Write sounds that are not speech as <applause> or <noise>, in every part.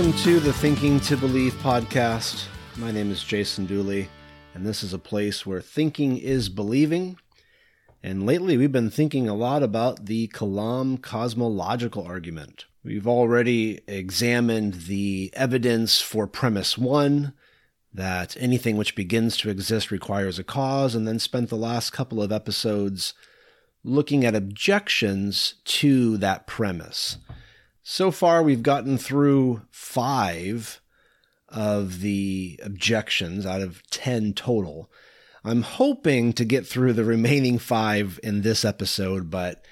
Welcome to the Thinking to Believe podcast. My name is Jason Dooley, and this is a place where thinking is believing. And lately, we've been thinking a lot about the Kalam cosmological argument. We've already examined the evidence for premise one that anything which begins to exist requires a cause, and then spent the last couple of episodes looking at objections to that premise. So far, we've gotten through five of the objections out of 10 total. I'm hoping to get through the remaining five in this episode, but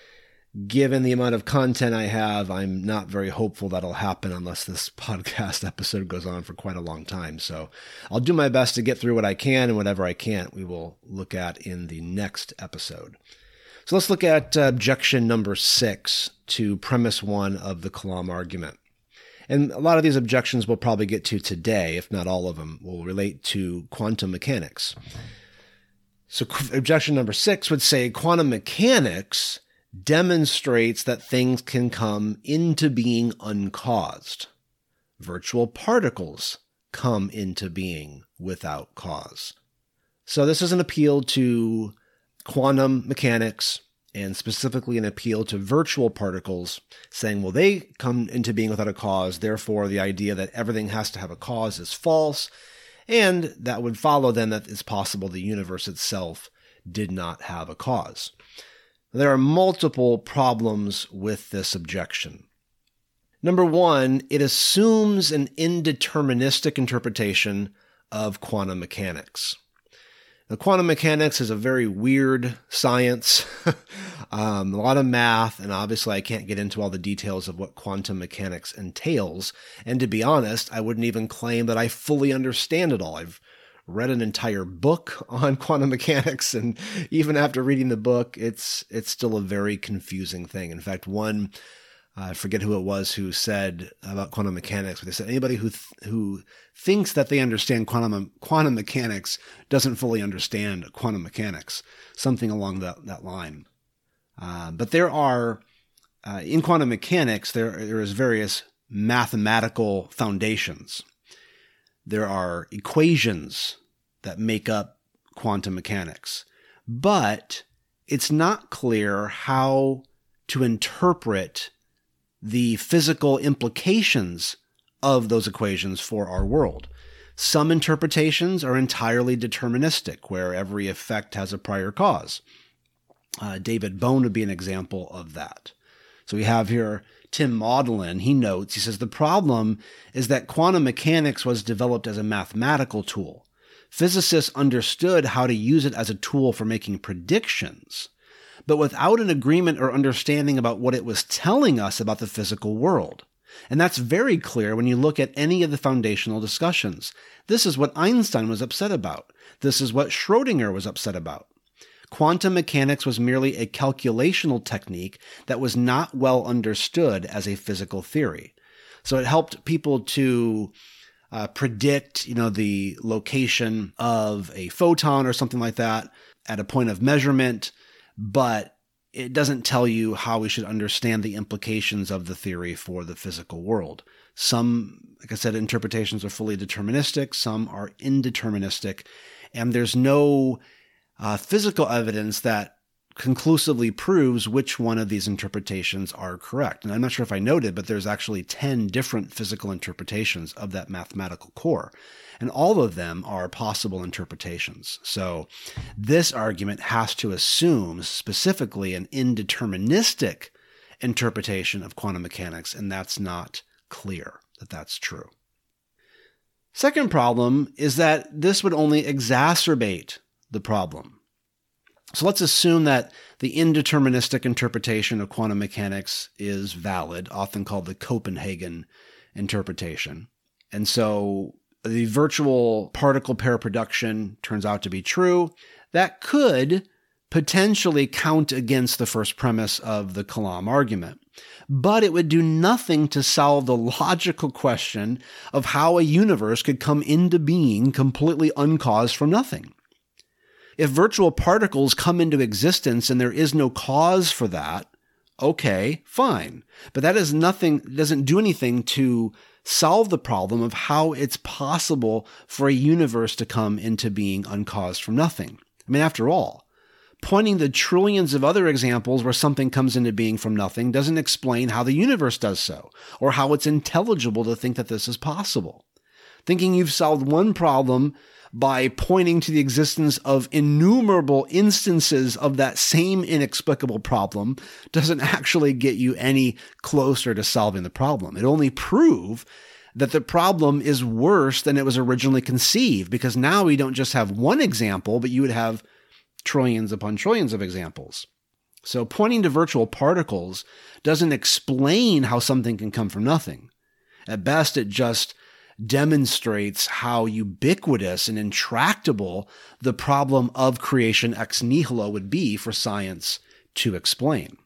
given the amount of content I have, I'm not very hopeful that'll happen unless this <laughs> podcast episode goes on for quite a long time. So I'll do my best to get through what I can, and whatever I can't, we will look at in the next episode. So let's look at uh, objection number six to premise one of the Kalam argument. And a lot of these objections we'll probably get to today, if not all of them, will relate to quantum mechanics. So, objection number six would say quantum mechanics demonstrates that things can come into being uncaused. Virtual particles come into being without cause. So, this is an appeal to quantum mechanics and specifically an appeal to virtual particles, saying, well, they come into being without a cause, therefore, the idea that everything has to have a cause is false, and that would follow then that it's possible the universe itself did not have a cause. There are multiple problems with this objection. Number one, it assumes an indeterministic interpretation of quantum mechanics. The quantum mechanics is a very weird science, <laughs> um, a lot of math, and obviously I can't get into all the details of what quantum mechanics entails. And to be honest, I wouldn't even claim that I fully understand it all. I've read an entire book <laughs> on quantum mechanics, and even after reading the book, it's it's still a very confusing thing. In fact, one I forget who it was who said about quantum mechanics, but they said anybody who th- who thinks that they understand quantum quantum mechanics doesn't fully understand quantum mechanics, something along that that line. Uh, but there are uh, in quantum mechanics there there is various mathematical foundations. There are equations that make up quantum mechanics, but it's not clear how to interpret the physical implications of those equations for our world. Some interpretations are entirely deterministic, where every effect has a prior cause. Uh, David Bohm would be an example of that. So we have here Tim Maudlin. He notes, he says, the problem is that quantum mechanics was developed as a mathematical tool. Physicists understood how to use it as a tool for making predictions, but without an agreement or understanding about what it was telling us about the physical world. And that's very clear when you look at any of the foundational discussions. This is what Einstein was upset about. This is what Schrodinger was upset about. Quantum mechanics was merely a calculational technique that was not well understood as a physical theory. So it helped people to uh, predict, you know, the location of a photon or something like that at a point of measurement but it doesn't tell you how we should understand the implications of the theory for the physical world. Some, like I said, interpretations are fully deterministic, some are indeterministic, and there's no uh, physical evidence that conclusively proves which one of these interpretations are correct. And I'm not sure if I noted, but there's actually 10 different physical interpretations of that mathematical core. And all of them are possible interpretations. So this argument has to assume specifically an indeterministic interpretation of quantum mechanics, and that's not clear that that's true. Second problem is that this would only exacerbate the problem. So let's assume that the indeterministic interpretation of quantum mechanics is valid, often called the Copenhagen interpretation. And so the virtual particle pair production turns out to be true. That could potentially count against the first premise of the Kalam argument. But it would do nothing to solve the logical question of how a universe could come into being completely uncaused from nothing. If virtual particles come into existence and there is no cause for that, okay, fine. But that is nothing, doesn't do anything to solve the problem of how it's possible for a universe to come into being uncaused from nothing. I mean, after all, pointing to trillions of other examples where something comes into being from nothing doesn't explain how the universe does so, or how it's intelligible to think that this is possible. Thinking you've solved one problem by pointing to the existence of innumerable instances of that same inexplicable problem doesn't actually get you any closer to solving the problem. It only proves that the problem is worse than it was originally conceived because now we don't just have one example, but you would have trillions upon trillions of examples. So pointing to virtual particles doesn't explain how something can come from nothing. At best, it just demonstrates how ubiquitous and intractable the problem of creation ex nihilo would be for science to explain.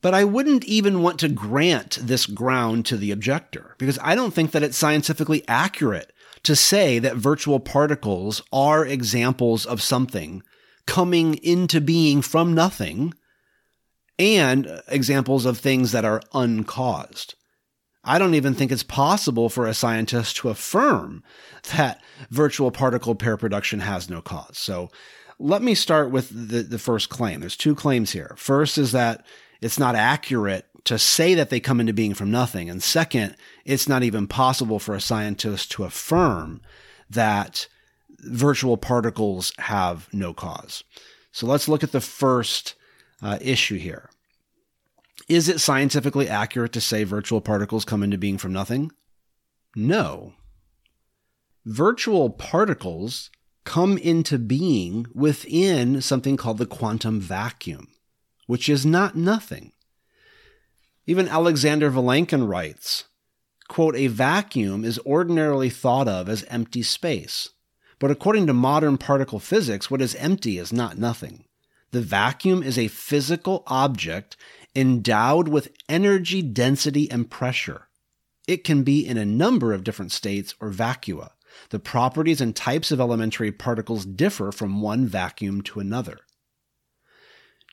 But I wouldn't even want to grant this ground to the objector because I don't think that it's scientifically accurate to say that virtual particles are examples of something coming into being from nothing and examples of things that are uncaused. I don't even think it's possible for a scientist to affirm that virtual particle pair production has no cause. So let me start with the, the first claim. There's two claims here. First is that it's not accurate to say that they come into being from nothing. And second, it's not even possible for a scientist to affirm that virtual particles have no cause. So let's look at the first uh, issue here. Is it scientifically accurate to say virtual particles come into being from nothing? No. Virtual particles come into being within something called the quantum vacuum, which is not nothing. Even Alexander Vilenkin writes, quote, a vacuum is ordinarily thought of as empty space. But according to modern particle physics, what is empty is not nothing. The vacuum is a physical object endowed with energy, density, and pressure. It can be in a number of different states or vacua. The properties and types of elementary particles differ from one vacuum to another.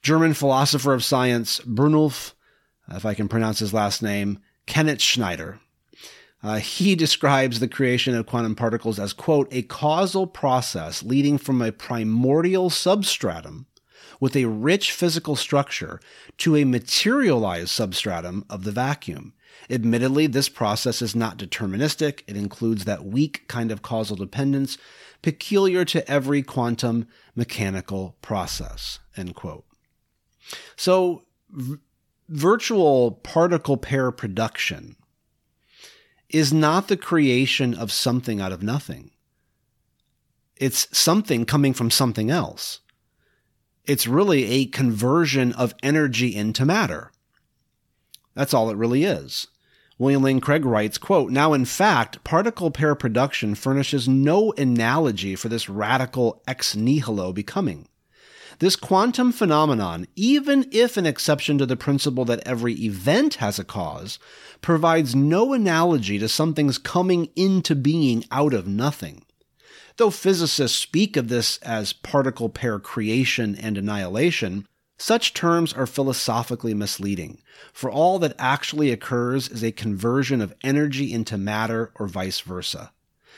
German philosopher of science Brunolf, if I can pronounce his last name, Kanitscheider, uh, he describes the creation of quantum particles as, quote, a causal process leading from a primordial substratum with a rich physical structure to a materialized substratum of the vacuum. Admittedly, this process is not deterministic. It includes that weak kind of causal dependence peculiar to every quantum mechanical process. End quote. So, v- virtual particle pair production is not the creation of something out of nothing. It's something coming from something else. It's really a conversion of energy into matter. That's all it really is. William Lane Craig writes, quote, Now in fact, particle pair production furnishes no analogy for this radical ex nihilo becoming. This quantum phenomenon, even if an exception to the principle that every event has a cause, provides no analogy to something's coming into being out of nothing. Though physicists speak of this as particle pair creation and annihilation, such terms are philosophically misleading, for all that actually occurs is a conversion of energy into matter or vice versa.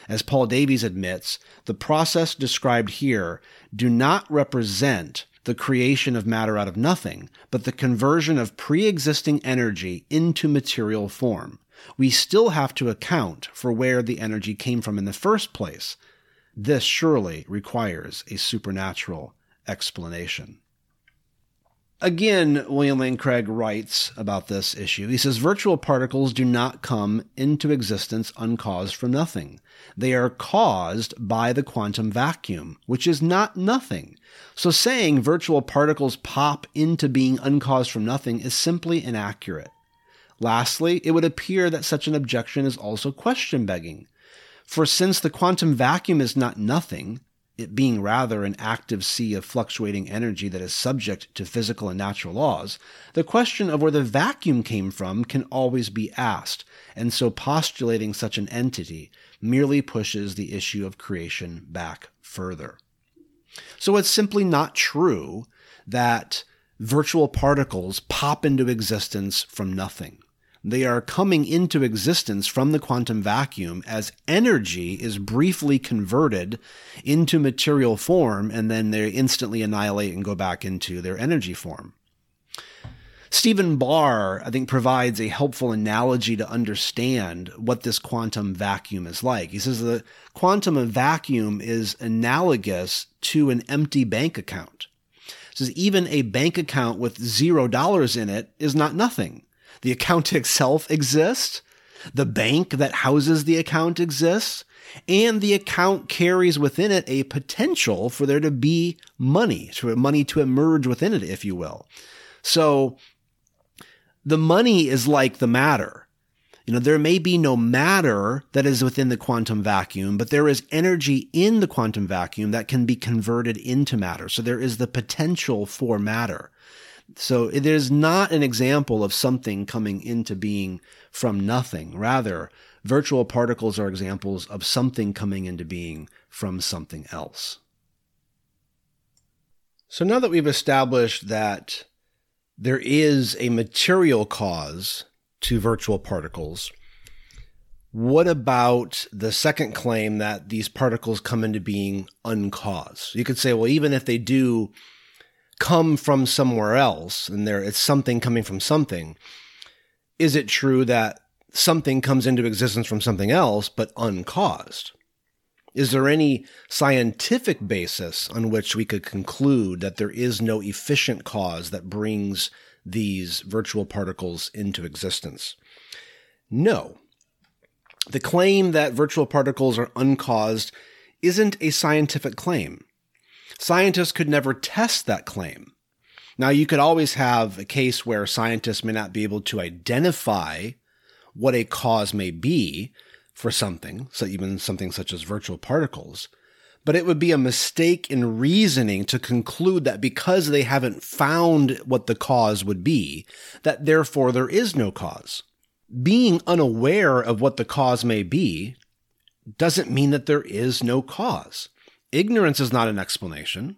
As Paul Davies admits, the process described here do not represent the creation of matter out of nothing, but the conversion of pre-existing energy into material form. We still have to account for where the energy came from in the first place. This surely requires a supernatural explanation. Again, William Lane Craig writes about this issue. He says virtual particles do not come into existence uncaused from nothing. They are caused by the quantum vacuum, which is not nothing. So saying virtual particles pop into being uncaused from nothing is simply inaccurate. Lastly, it would appear that such an objection is also question begging. For since the quantum vacuum is not nothing, it being rather an active sea of fluctuating energy that is subject to physical and natural laws, the question of where the vacuum came from can always be asked, and so postulating such an entity merely pushes the issue of creation back further. So it's simply not true that virtual particles pop into existence from nothing. They are coming into existence from the quantum vacuum as energy is briefly converted into material form and then they instantly annihilate and go back into their energy form. Stephen Barr, I think, provides a helpful analogy to understand what this quantum vacuum is like. He says the quantum of vacuum is analogous to an empty bank account. He says even a bank account with zero dollars in it is not nothing. The account itself exists. The bank that houses the account exists. And the account carries within it a potential for there to be money, for money to emerge within it, if you will. So the money is like the matter. You know, there may be no matter that is within the quantum vacuum, but there is energy in the quantum vacuum that can be converted into matter. So there is the potential for matter. So is not an example of something coming into being from nothing. Rather, virtual particles are examples of something coming into being from something else. So now that we've established that there is a material cause to virtual particles. What about the second claim that these particles come into being uncaused? You could say, well, even if they do come from somewhere else and there it's something coming from something, is it true that something comes into existence from something else but uncaused? Is there any scientific basis on which we could conclude that there is no efficient cause that brings these virtual particles into existence? No. The claim that virtual particles are uncaused isn't a scientific claim. Scientists could never test that claim. Now, you could always have a case where scientists may not be able to identify what a cause may be, for something, so even something such as virtual particles, but it would be a mistake in reasoning to conclude that because they haven't found what the cause would be, that therefore there is no cause. Being unaware of what the cause may be doesn't mean that there is no cause. Ignorance is not an explanation.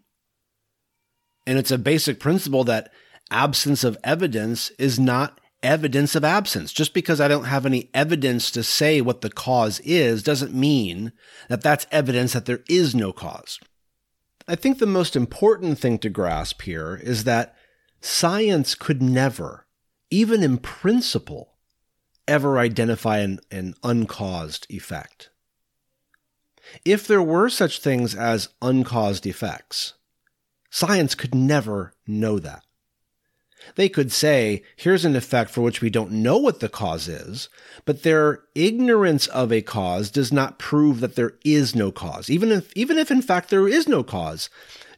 And it's a basic principle that absence of evidence is not evidence of absence. Just because I don't have any evidence to say what the cause is doesn't mean that that's evidence that there is no cause. I think the most important thing to grasp here is that science could never, even in principle, ever identify an, an uncaused effect. If there were such things as uncaused effects, science could never know that. They could say, here's an effect for which we don't know what the cause is, but their ignorance of a cause does not prove that there is no cause. Even if, even if in fact there is no cause,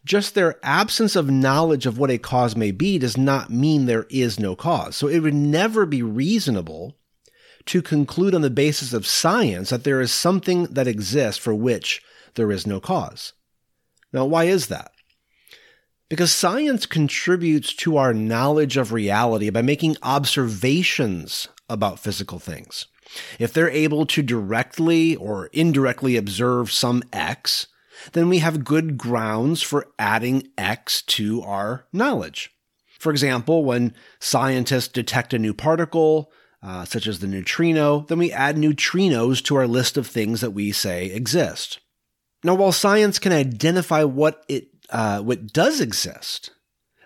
just their absence of knowledge of what a cause may be does not mean there is no cause. So it would never be reasonable to conclude on the basis of science that there is something that exists for which there is no cause. Now, why is that? Because science contributes to our knowledge of reality by making observations about physical things. If they're able to directly or indirectly observe some X, then we have good grounds for adding X to our knowledge. For example, when scientists detect a new particle, uh, such as the neutrino, then we add neutrinos to our list of things that we say exist. Now, while science can identify what it uh, what does exist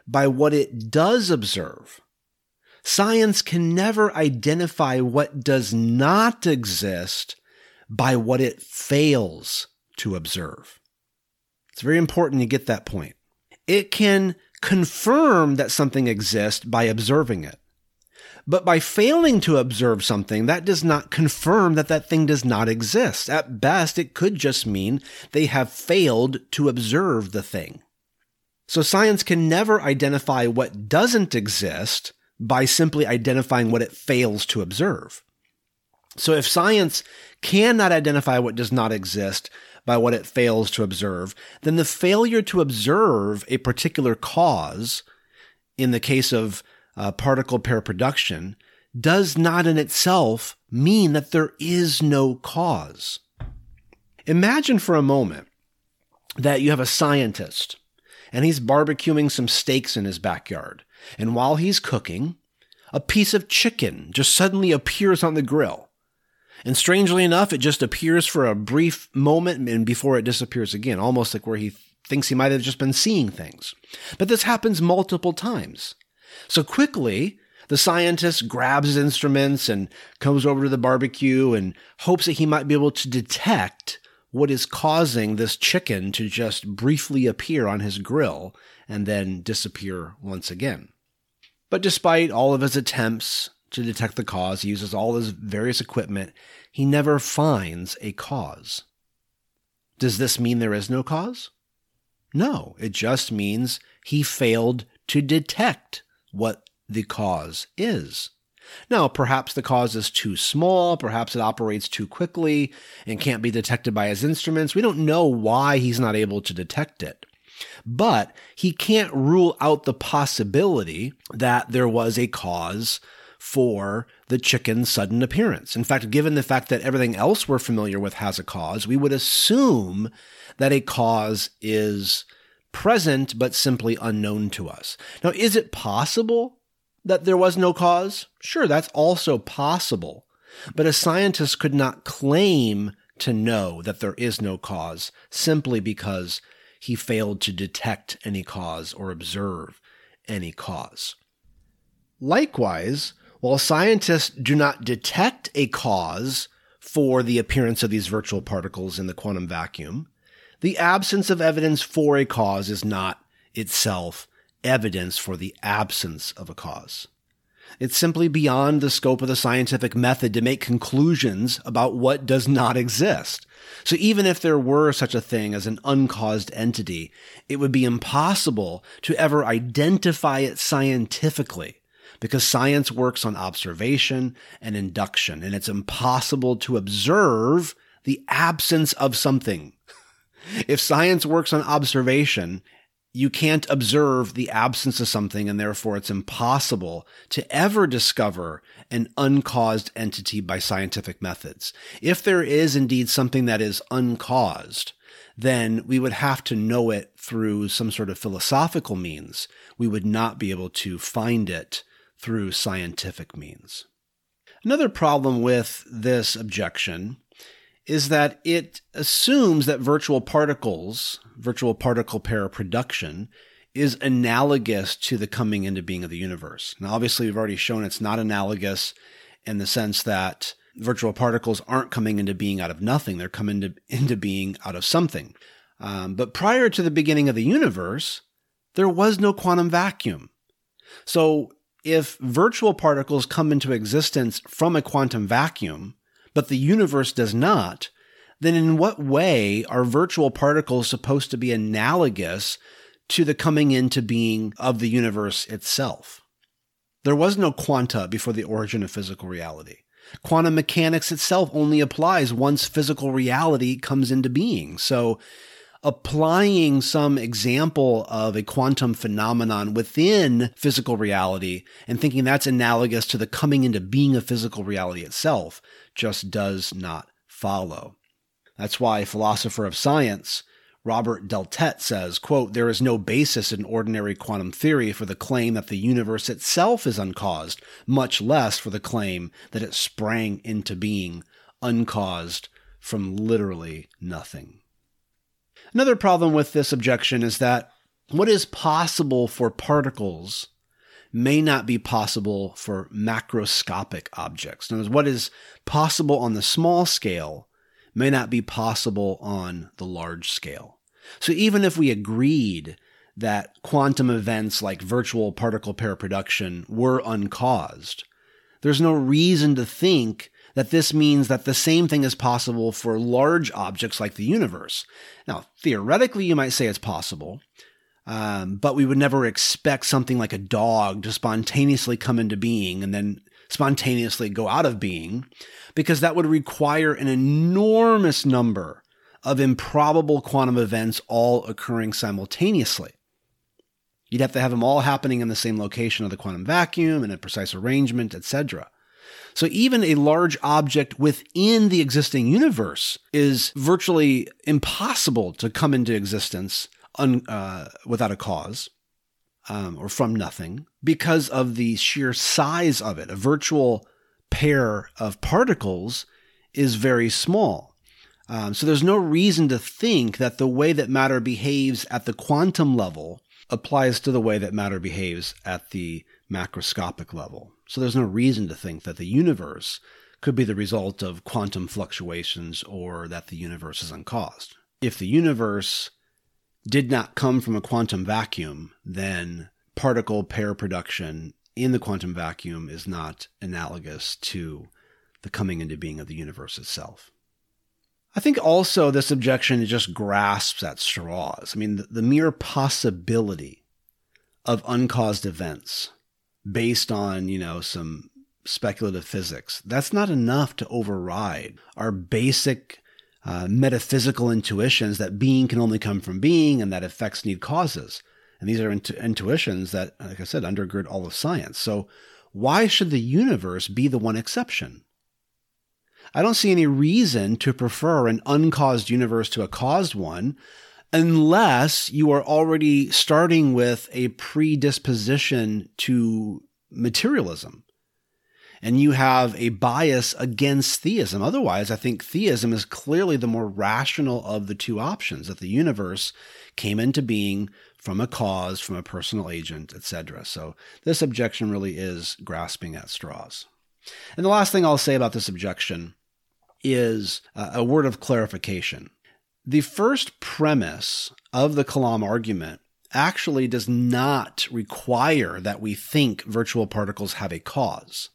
by what it does observe. Science can never identify what does not exist by what it fails to observe. It's very important to get that point. It can confirm that something exists by observing it. But by failing to observe something, that does not confirm that that thing does not exist. At best, it could just mean they have failed to observe the thing. So science can never identify what doesn't exist by simply identifying what it fails to observe. So if science cannot identify what does not exist by what it fails to observe, then the failure to observe a particular cause, in the case of uh, particle pair production does not in itself mean that there is no cause. Imagine for a moment that you have a scientist and he's barbecuing some steaks in his backyard. And while he's cooking, a piece of chicken just suddenly appears on the grill. And strangely enough, it just appears for a brief moment and before it disappears again, almost like where he thinks he might have just been seeing things. But this happens multiple times. So quickly, the scientist grabs his instruments and comes over to the barbecue and hopes that he might be able to detect what is causing this chicken to just briefly appear on his grill and then disappear once again. But despite all of his attempts to detect the cause, he uses all his various equipment, he never finds a cause. Does this mean there is no cause? No, it just means he failed to detect what the cause is. Now, perhaps the cause is too small, perhaps it operates too quickly and can't be detected by his instruments. We don't know why he's not able to detect it. But he can't rule out the possibility that there was a cause for the chicken's sudden appearance. In fact, given the fact that everything else we're familiar with has a cause, we would assume that a cause is present but simply unknown to us. Now, is it possible that there was no cause? Sure, that's also possible. But a scientist could not claim to know that there is no cause simply because he failed to detect any cause or observe any cause. Likewise, while scientists do not detect a cause for the appearance of these virtual particles in the quantum vacuum, the absence of evidence for a cause is not itself evidence for the absence of a cause. It's simply beyond the scope of the scientific method to make conclusions about what does not exist. So even if there were such a thing as an uncaused entity, it would be impossible to ever identify it scientifically because science works on observation and induction, and it's impossible to observe the absence of something. If science works on observation, you can't observe the absence of something, and therefore it's impossible to ever discover an uncaused entity by scientific methods. If there is indeed something that is uncaused, then we would have to know it through some sort of philosophical means. We would not be able to find it through scientific means. Another problem with this objection is that it assumes that virtual particles, virtual particle pair production, is analogous to the coming into being of the universe. Now, obviously, we've already shown it's not analogous in the sense that virtual particles aren't coming into being out of nothing, they're coming into, <laughs> into being out of something. Um, but prior to the beginning of the universe, there was no quantum vacuum. So, if virtual particles come into existence from a quantum vacuum, but the universe does not, then in what way are virtual particles supposed to be analogous to the coming into being of the universe itself? There was no quanta before the origin of physical reality. Quantum mechanics itself only applies once physical reality comes into being. So, applying some example of a quantum phenomenon within physical reality and thinking that's analogous to the coming into being of physical reality itself just does not follow. That's why philosopher of science, Robert Deltete says, quote, there is no basis in ordinary quantum theory for the claim that the universe itself is uncaused, much less for the claim that it sprang into being uncaused from literally nothing. Another problem with this objection is that what is possible for particles may not be possible for macroscopic objects. In other words, what is possible on the small scale may not be possible on the large scale. So even if we agreed that quantum events like virtual particle pair production were uncaused, there's no reason to think that this means that the same thing is possible for large objects like the universe. Now, theoretically, you might say it's possible, um, but we would never expect something like a dog to spontaneously come into being and then spontaneously go out of being, because that would require an enormous number of improbable quantum events all occurring simultaneously. You'd have to have them all happening in the same location of the quantum vacuum in a precise arrangement, etc. So even a large object within the existing universe is virtually impossible to come into existence un, uh, without a cause. um, or from nothing because of the sheer size of it. A virtual pair of particles is very small. Um, so there's no reason to think that the way that matter behaves at the quantum level applies to the way that matter behaves at the macroscopic level. So there's no reason to think that the universe could be the result of quantum fluctuations or that the universe is uncaused. If the universe did not come from a quantum vacuum, then particle pair production in the quantum vacuum is not analogous to the coming into being of the universe itself. I think also this objection just grasps at straws. I mean, the, the mere possibility of uncaused events based on, you know, some speculative physics. That's not enough to override our basic uh, metaphysical intuitions that being can only come from being and that effects need causes. And these are intu- intuitions that, like I said, undergird all of science. So, why should the universe be the one exception? I don't see any reason to prefer an uncaused universe to a caused one unless you are already starting with a predisposition to materialism and you have a bias against theism. Otherwise, I think theism is clearly the more rational of the two options that the universe came into being from a cause, from a personal agent, etc. So this objection really is grasping at straws. And the last thing I'll say about this objection is uh, a word of clarification. The first premise of the Kalam argument actually does not require that we think virtual particles have a cause.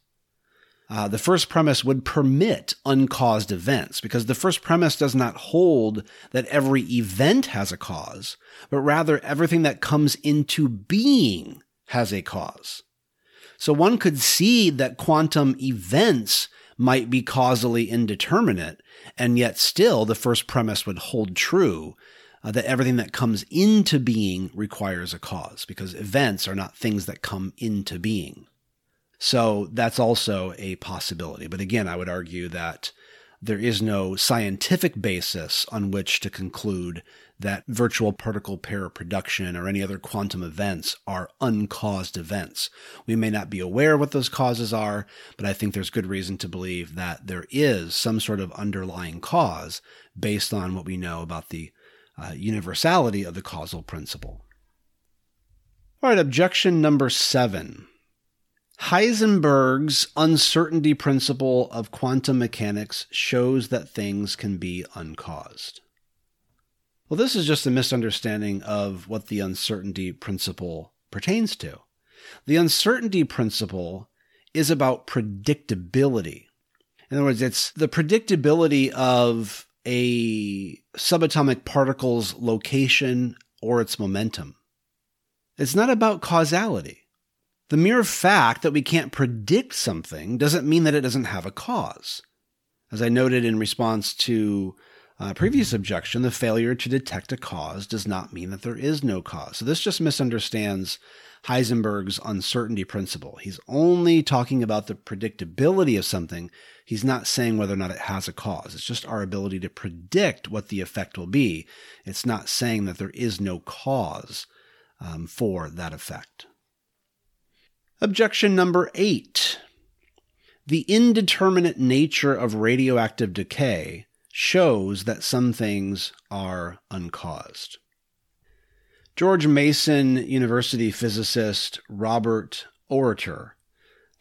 Uh, the first premise would permit uncaused events because the first premise does not hold that every event has a cause, but rather everything that comes into being has a cause. So one could see that quantum events might be causally indeterminate, and yet still the first premise would hold true uh, that everything that comes into being requires a cause because events are not things that come into being. So that's also a possibility. But again, I would argue that there is no scientific basis on which to conclude that virtual particle pair production or any other quantum events are uncaused events. We may not be aware what those causes are, but I think there's good reason to believe that there is some sort of underlying cause based on what we know about the uh, universality of the causal principle. All right, objection number seven. Heisenberg's uncertainty principle of quantum mechanics shows that things can be uncaused. Well, this is just a misunderstanding of what the uncertainty principle pertains to. The uncertainty principle is about predictability. In other words, it's the predictability of a subatomic particle's location or its momentum. It's not about causality. The mere fact that we can't predict something doesn't mean that it doesn't have a cause. As I noted in response to a previous objection, the failure to detect a cause does not mean that there is no cause. So this just misunderstands Heisenberg's uncertainty principle. He's only talking about the predictability of something. He's not saying whether or not it has a cause. It's just our ability to predict what the effect will be. It's not saying that there is no cause um, for that effect. Objection number eight. The indeterminate nature of radioactive decay shows that some things are uncaused. George Mason University physicist Robert Oerter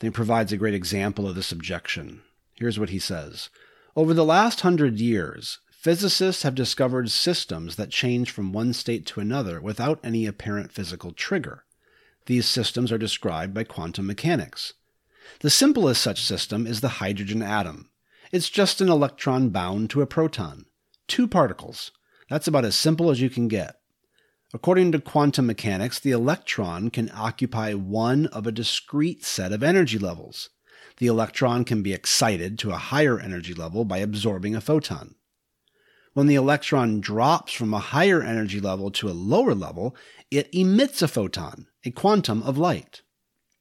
then provides a great example of this objection. Here's what he says Over the last hundred years, physicists have discovered systems that change from one state to another without any apparent physical trigger. These systems are described by quantum mechanics. The simplest such system is the hydrogen atom. It's just an electron bound to a proton. Two particles. That's about as simple as you can get. According to quantum mechanics, the electron can occupy one of a discrete set of energy levels. The electron can be excited to a higher energy level by absorbing a photon. When the electron drops from a higher energy level to a lower level, it emits a photon, a quantum of light.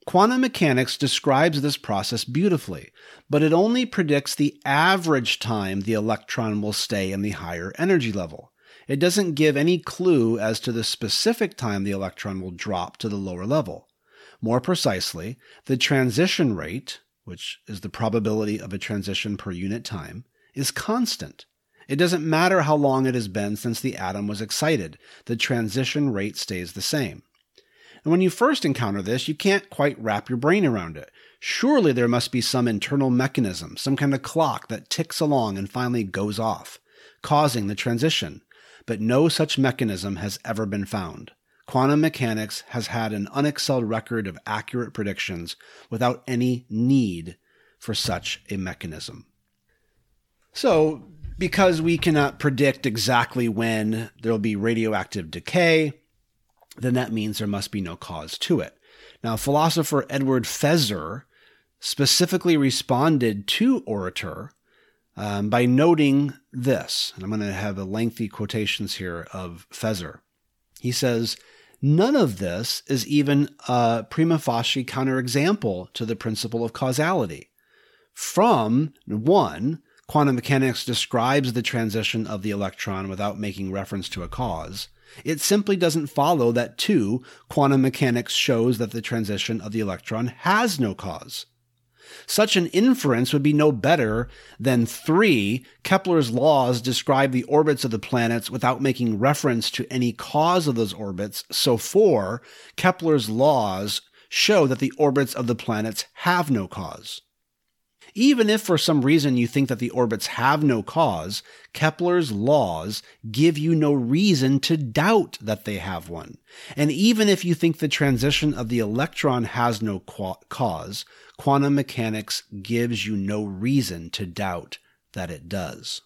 Quantum mechanics describes this process beautifully, but it only predicts the average time the electron will stay in the higher energy level. it doesn't give any clue as to the specific time the electron will drop to the lower level. More precisely, the transition rate, which is the probability of a transition per unit time, is constant. It doesn't matter how long it has been since the atom was excited, the transition rate stays the same. And when you first encounter this, you can't quite wrap your brain around it. Surely there must be some internal mechanism, some kind of clock that ticks along and finally goes off, causing the transition. But no such mechanism has ever been found. Quantum mechanics has had an unexcelled record of accurate predictions without any need for such a mechanism. So, because we cannot predict exactly when there will be radioactive decay, then that means there must be no cause to it. Now, philosopher Edward Feser specifically responded to Oerter um, by noting this, and I'm going to have a lengthy quotations here of Feser. He says, None of this is even a prima facie counterexample to the principle of causality. From one, quantum mechanics describes the transition of the electron without making reference to a cause. It simply doesn't follow that two, quantum mechanics shows that the transition of the electron has no cause. Such an inference would be no better than three, Kepler's laws describe the orbits of the planets without making reference to any cause of those orbits. So four, Kepler's laws show that the orbits of the planets have no cause. Even if for some reason you think that the orbits have no cause, Kepler's laws give you no reason to doubt that they have one. And even if you think the transition of the electron has no cause, quantum mechanics gives you no reason to doubt that it does.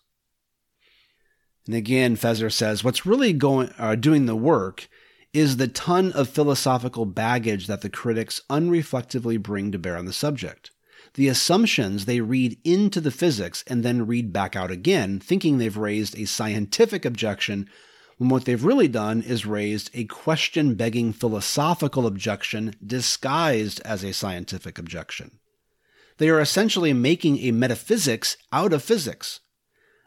And again, Feser says, what's really going, uh, doing the work is the ton of philosophical baggage that the critics unreflectively bring to bear on the subject the assumptions they read into the physics and then read back out again, thinking they've raised a scientific objection, when what they've really done is raised a question begging philosophical objection disguised as a scientific objection. They are essentially making a metaphysics out of physics.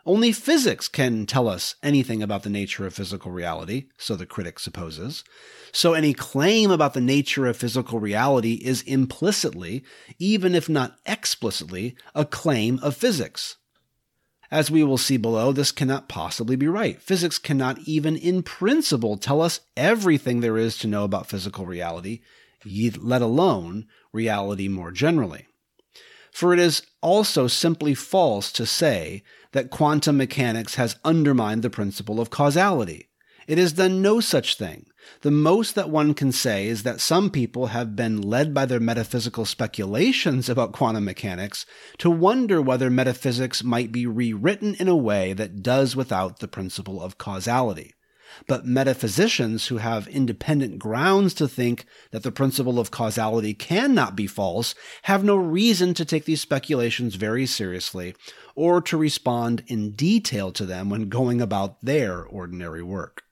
Only physics can tell us anything about the nature of physical reality, so the critic supposes. So any claim about the nature of physical reality is implicitly, even if not explicitly, a claim of physics. As we will see below, this cannot possibly be right. Physics cannot even in principle tell us everything there is to know about physical reality, let alone reality more generally. For it is also simply false to say that quantum mechanics has undermined the principle of causality. It has done no such thing. The most that one can say is that some people have been led by their metaphysical speculations about quantum mechanics to wonder whether metaphysics might be rewritten in a way that does without the principle of causality. But metaphysicians who have independent grounds to think that the principle of causality cannot be false have no reason to take these speculations very seriously or to respond in detail to them when going about their ordinary work.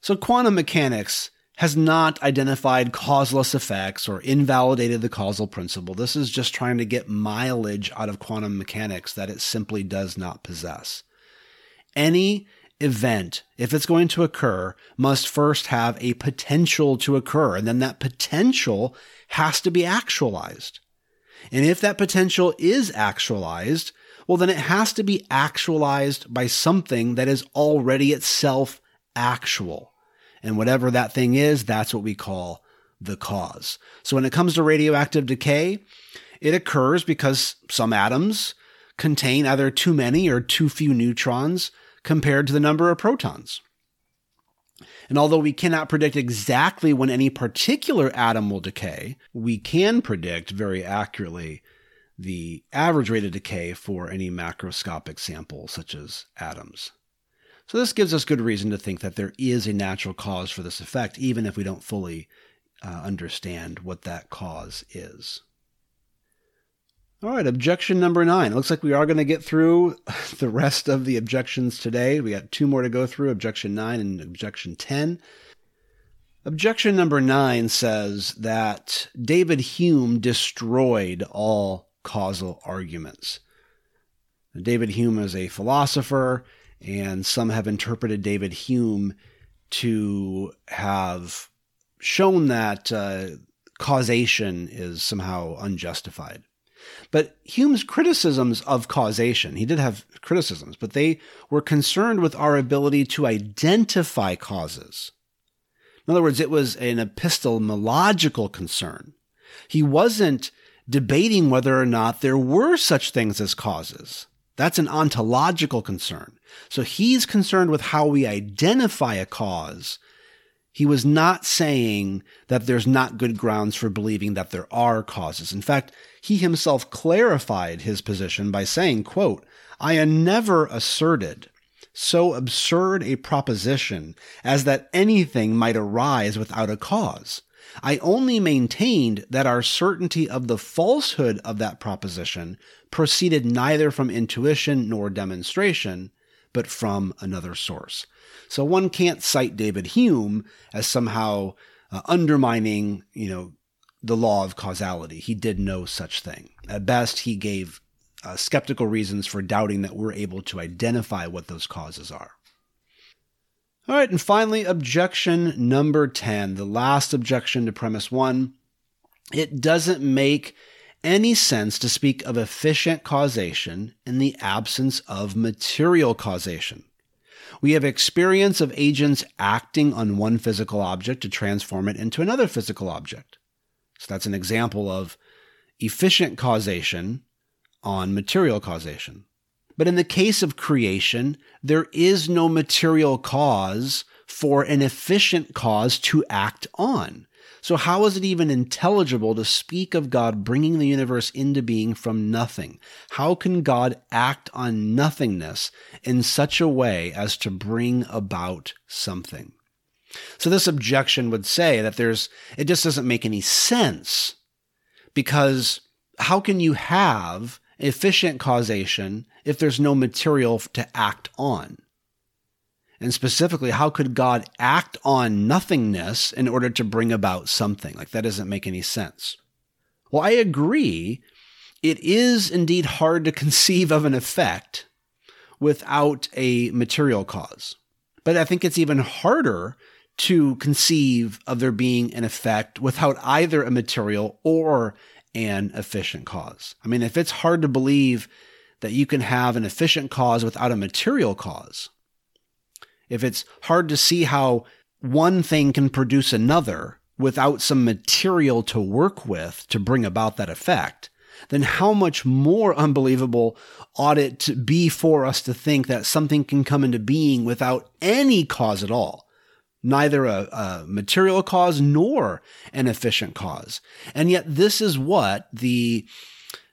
So quantum mechanics has not identified causeless effects or invalidated the causal principle. This is just trying to get mileage out of quantum mechanics that it simply does not possess any event, if it's going to occur, must first have a potential to occur. And then that potential has to be actualized. And if that potential is actualized, well, then it has to be actualized by something that is already itself actual. And whatever that thing is, that's what we call the cause. So when it comes to radioactive decay, it occurs because some atoms contain either too many or too few neutrons compared to the number of protons. And although we cannot predict exactly when any particular atom will decay, we can predict very accurately the average rate of decay for any macroscopic sample, such as atoms. So, this gives us good reason to think that there is a natural cause for this effect, even if we don't fully uh, understand what that cause is. All right, objection number nine. It looks like we are going to get through <laughs> the rest of the objections today. We got two more to go through objection nine and objection 10. Objection number nine says that David Hume destroyed all causal arguments. David Hume is a philosopher, And some have interpreted David Hume to have shown that uh, causation is somehow unjustified. But Hume's criticisms of causation, he did have criticisms, but they were concerned with our ability to identify causes. In other words, it was an epistemological concern. He wasn't debating whether or not there were such things as causes. That's an ontological concern. So he's concerned with how we identify a cause. He was not saying that there's not good grounds for believing that there are causes. In fact, he himself clarified his position by saying, quote, I never asserted so absurd a proposition as that anything might arise without a cause. I only maintained that our certainty of the falsehood of that proposition proceeded neither from intuition nor demonstration, but from another source. So one can't cite David Hume as somehow uh, undermining, you know, the law of causality. He did no such thing. At best, he gave uh, skeptical reasons for doubting that we're able to identify what those causes are. All right, and finally, objection number 10, the last objection to premise one. It doesn't make any sense to speak of efficient causation in the absence of material causation. We have experience of agents acting on one physical object to transform it into another physical object. So that's an example of efficient causation on material causation. But in the case of creation, there is no material cause for an efficient cause to act on. So, how is it even intelligible to speak of God bringing the universe into being from nothing? How can God act on nothingness in such a way as to bring about something? So, this objection would say that there's, it just doesn't make any sense because how can you have efficient causation if there's no material to act on? And specifically, how could God act on nothingness in order to bring about something? Like, that doesn't make any sense. Well, I agree. It is indeed hard to <laughs> conceive of an effect without a material cause. But I think it's even harder to conceive of there being an effect without either a material or an efficient cause. I mean, if it's hard to believe that you can have an efficient cause without a material cause, if it's hard to see how one thing can produce another without some material to work with to bring about that effect, then how much more unbelievable ought it to be for us to think that something can come into being without any cause at all? neither a, a, material cause nor an efficient cause. And yet, this is what the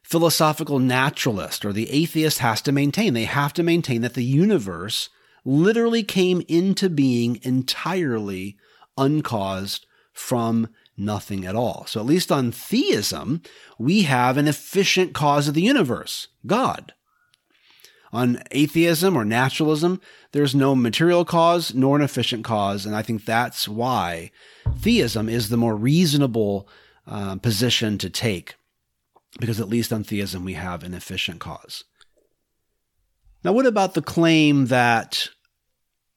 philosophical naturalist or the atheist has to maintain. They have to maintain that the universe literally came into being entirely uncaused from nothing at all. So, at least on theism, we have an efficient cause of the universe God. On atheism or naturalism, there's no material cause nor an efficient cause. And I think that's why theism is the more reasonable uh, position to take, because at least on theism, we have an efficient cause. Now, what about the claim that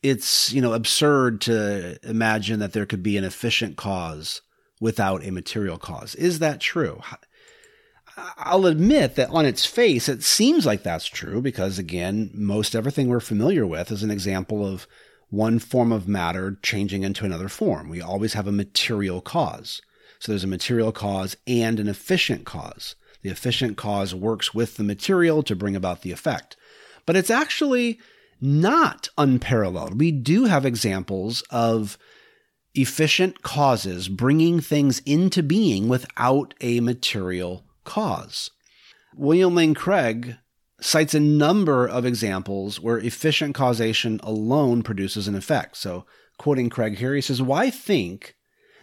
it's, you know, absurd to imagine that there could be an efficient cause without a material cause? Is that true? I'll admit that on its face, it seems like that's true because, again, most everything we're familiar with is an example of one form of matter changing into another form. We always have a material cause. So there's a material cause and an efficient cause. The efficient cause works with the material to bring about the effect. But it's actually not unparalleled. We do have examples of efficient causes bringing things into being without a material cause. William Lane Craig cites a number of examples where efficient causation alone produces an effect. So, quoting Craig here, he says, Why think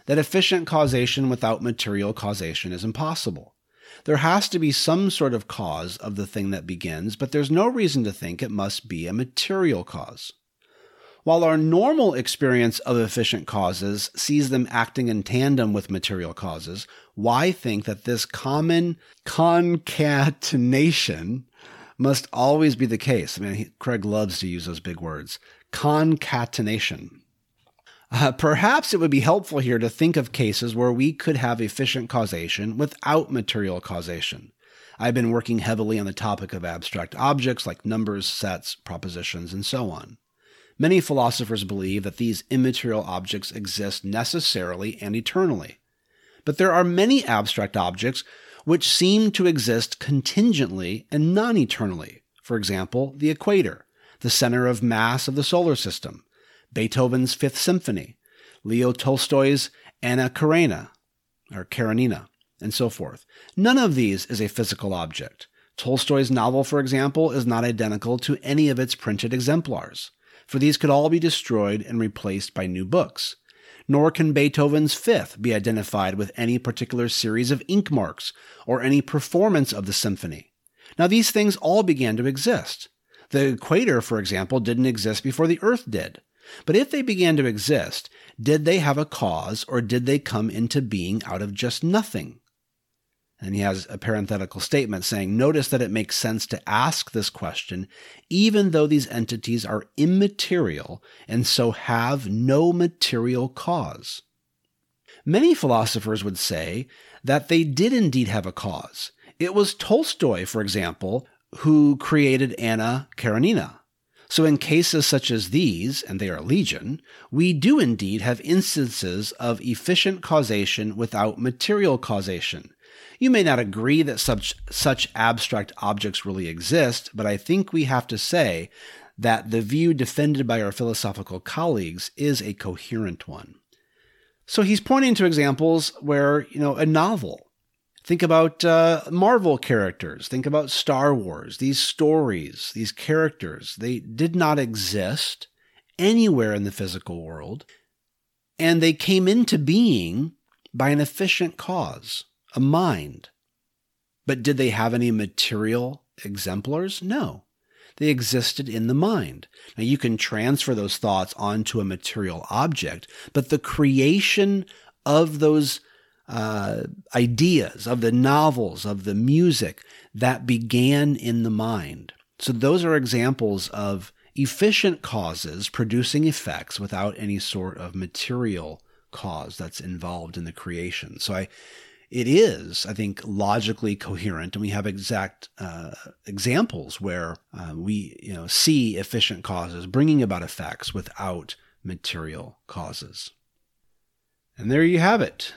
that efficient causation without material causation is impossible? There has to be some sort of cause of the thing that begins, but there's no reason to think it must be a material cause. While our normal experience of efficient causes sees them acting in tandem with material causes, why think that this common concatenation must always be the case. I mean, Craig loves to use those big words concatenation. Uh, perhaps it would be helpful here to think of cases where we could have efficient causation without material causation. I've been working heavily on the topic of abstract objects like numbers, sets, propositions, and so on. Many philosophers believe that these immaterial objects exist necessarily and eternally. But there are many abstract objects which seem to exist contingently and non eternally. For example, the equator, the center of mass of the solar system, Beethoven's Fifth Symphony, Leo Tolstoy's Anna Karenina, or Karenina, and so forth. None of these is a physical object. Tolstoy's novel, for example, is not identical to any of its printed exemplars for these could all be destroyed and replaced by new books. Nor can Beethoven's Fifth be identified with any particular series of ink marks or any performance of the symphony. Now, these things all began to exist. The equator, for example, didn't exist before the Earth did. But if they began to exist, did they have a cause or did they come into being out of just nothing? And he has a parenthetical statement saying, Notice that it makes sense to ask this question, even though these entities are immaterial and so have no material cause. Many philosophers would say that they did indeed have a cause. It was Tolstoy, for example, who created Anna Karenina. So, in cases such as these, and they are legion, we do indeed have instances of efficient causation without material causation you may not agree that such, such abstract objects really exist, but I think we have to say that the view defended by our philosophical colleagues is a coherent one. So he's pointing to examples where, you know, a novel, think about uh, Marvel characters, think about Star Wars, these stories, these characters, they did not exist anywhere in the physical world, and they came into being by an efficient cause a mind. But did they have any material exemplars? No. They existed in the mind. Now, you can transfer those thoughts onto a material object, but the creation of those uh, ideas, of the novels, of the music, that began in the mind. So, those are examples of efficient causes producing effects without any sort of material cause that's involved in the creation. So, I it is, I think, logically coherent, and we have exact uh, examples where uh, we you know see efficient causes bringing about effects without material causes. And there you have it.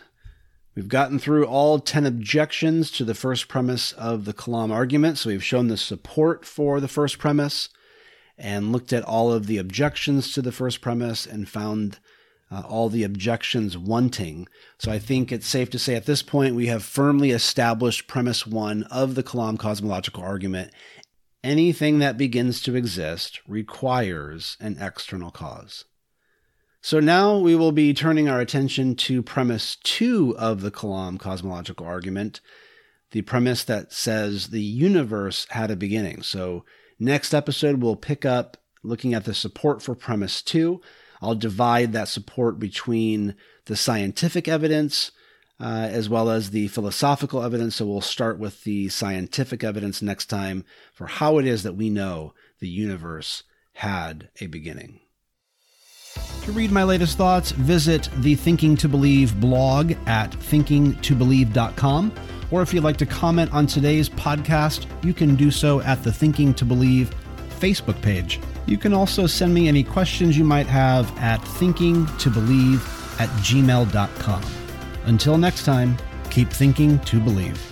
We've gotten through all 10 objections to the first premise of the Kalam argument. So we've shown the support for the first premise and looked at all of the objections to the first premise and found uh, all the objections wanting. So I think it's safe to say at this point we have firmly established premise one of the Kalam cosmological argument. Anything that begins to exist requires an external cause. So now we will be turning our attention to premise two of the Kalam cosmological argument, the premise that says the universe had a beginning. So next episode we'll pick up looking at the support for premise two. I'll divide that support between the scientific evidence uh, as well as the philosophical evidence. So we'll start with the scientific evidence next time for how it is that we know the universe had a beginning. To read my latest thoughts, visit the Thinking to Believe blog at thinkingtobelieve.com. Or if you'd like to comment on today's podcast, you can do so at the Thinking to Believe Facebook page. You can also send me any questions you might have at thinkingtobelieve at gmail.com. Until next time, keep thinking to believe.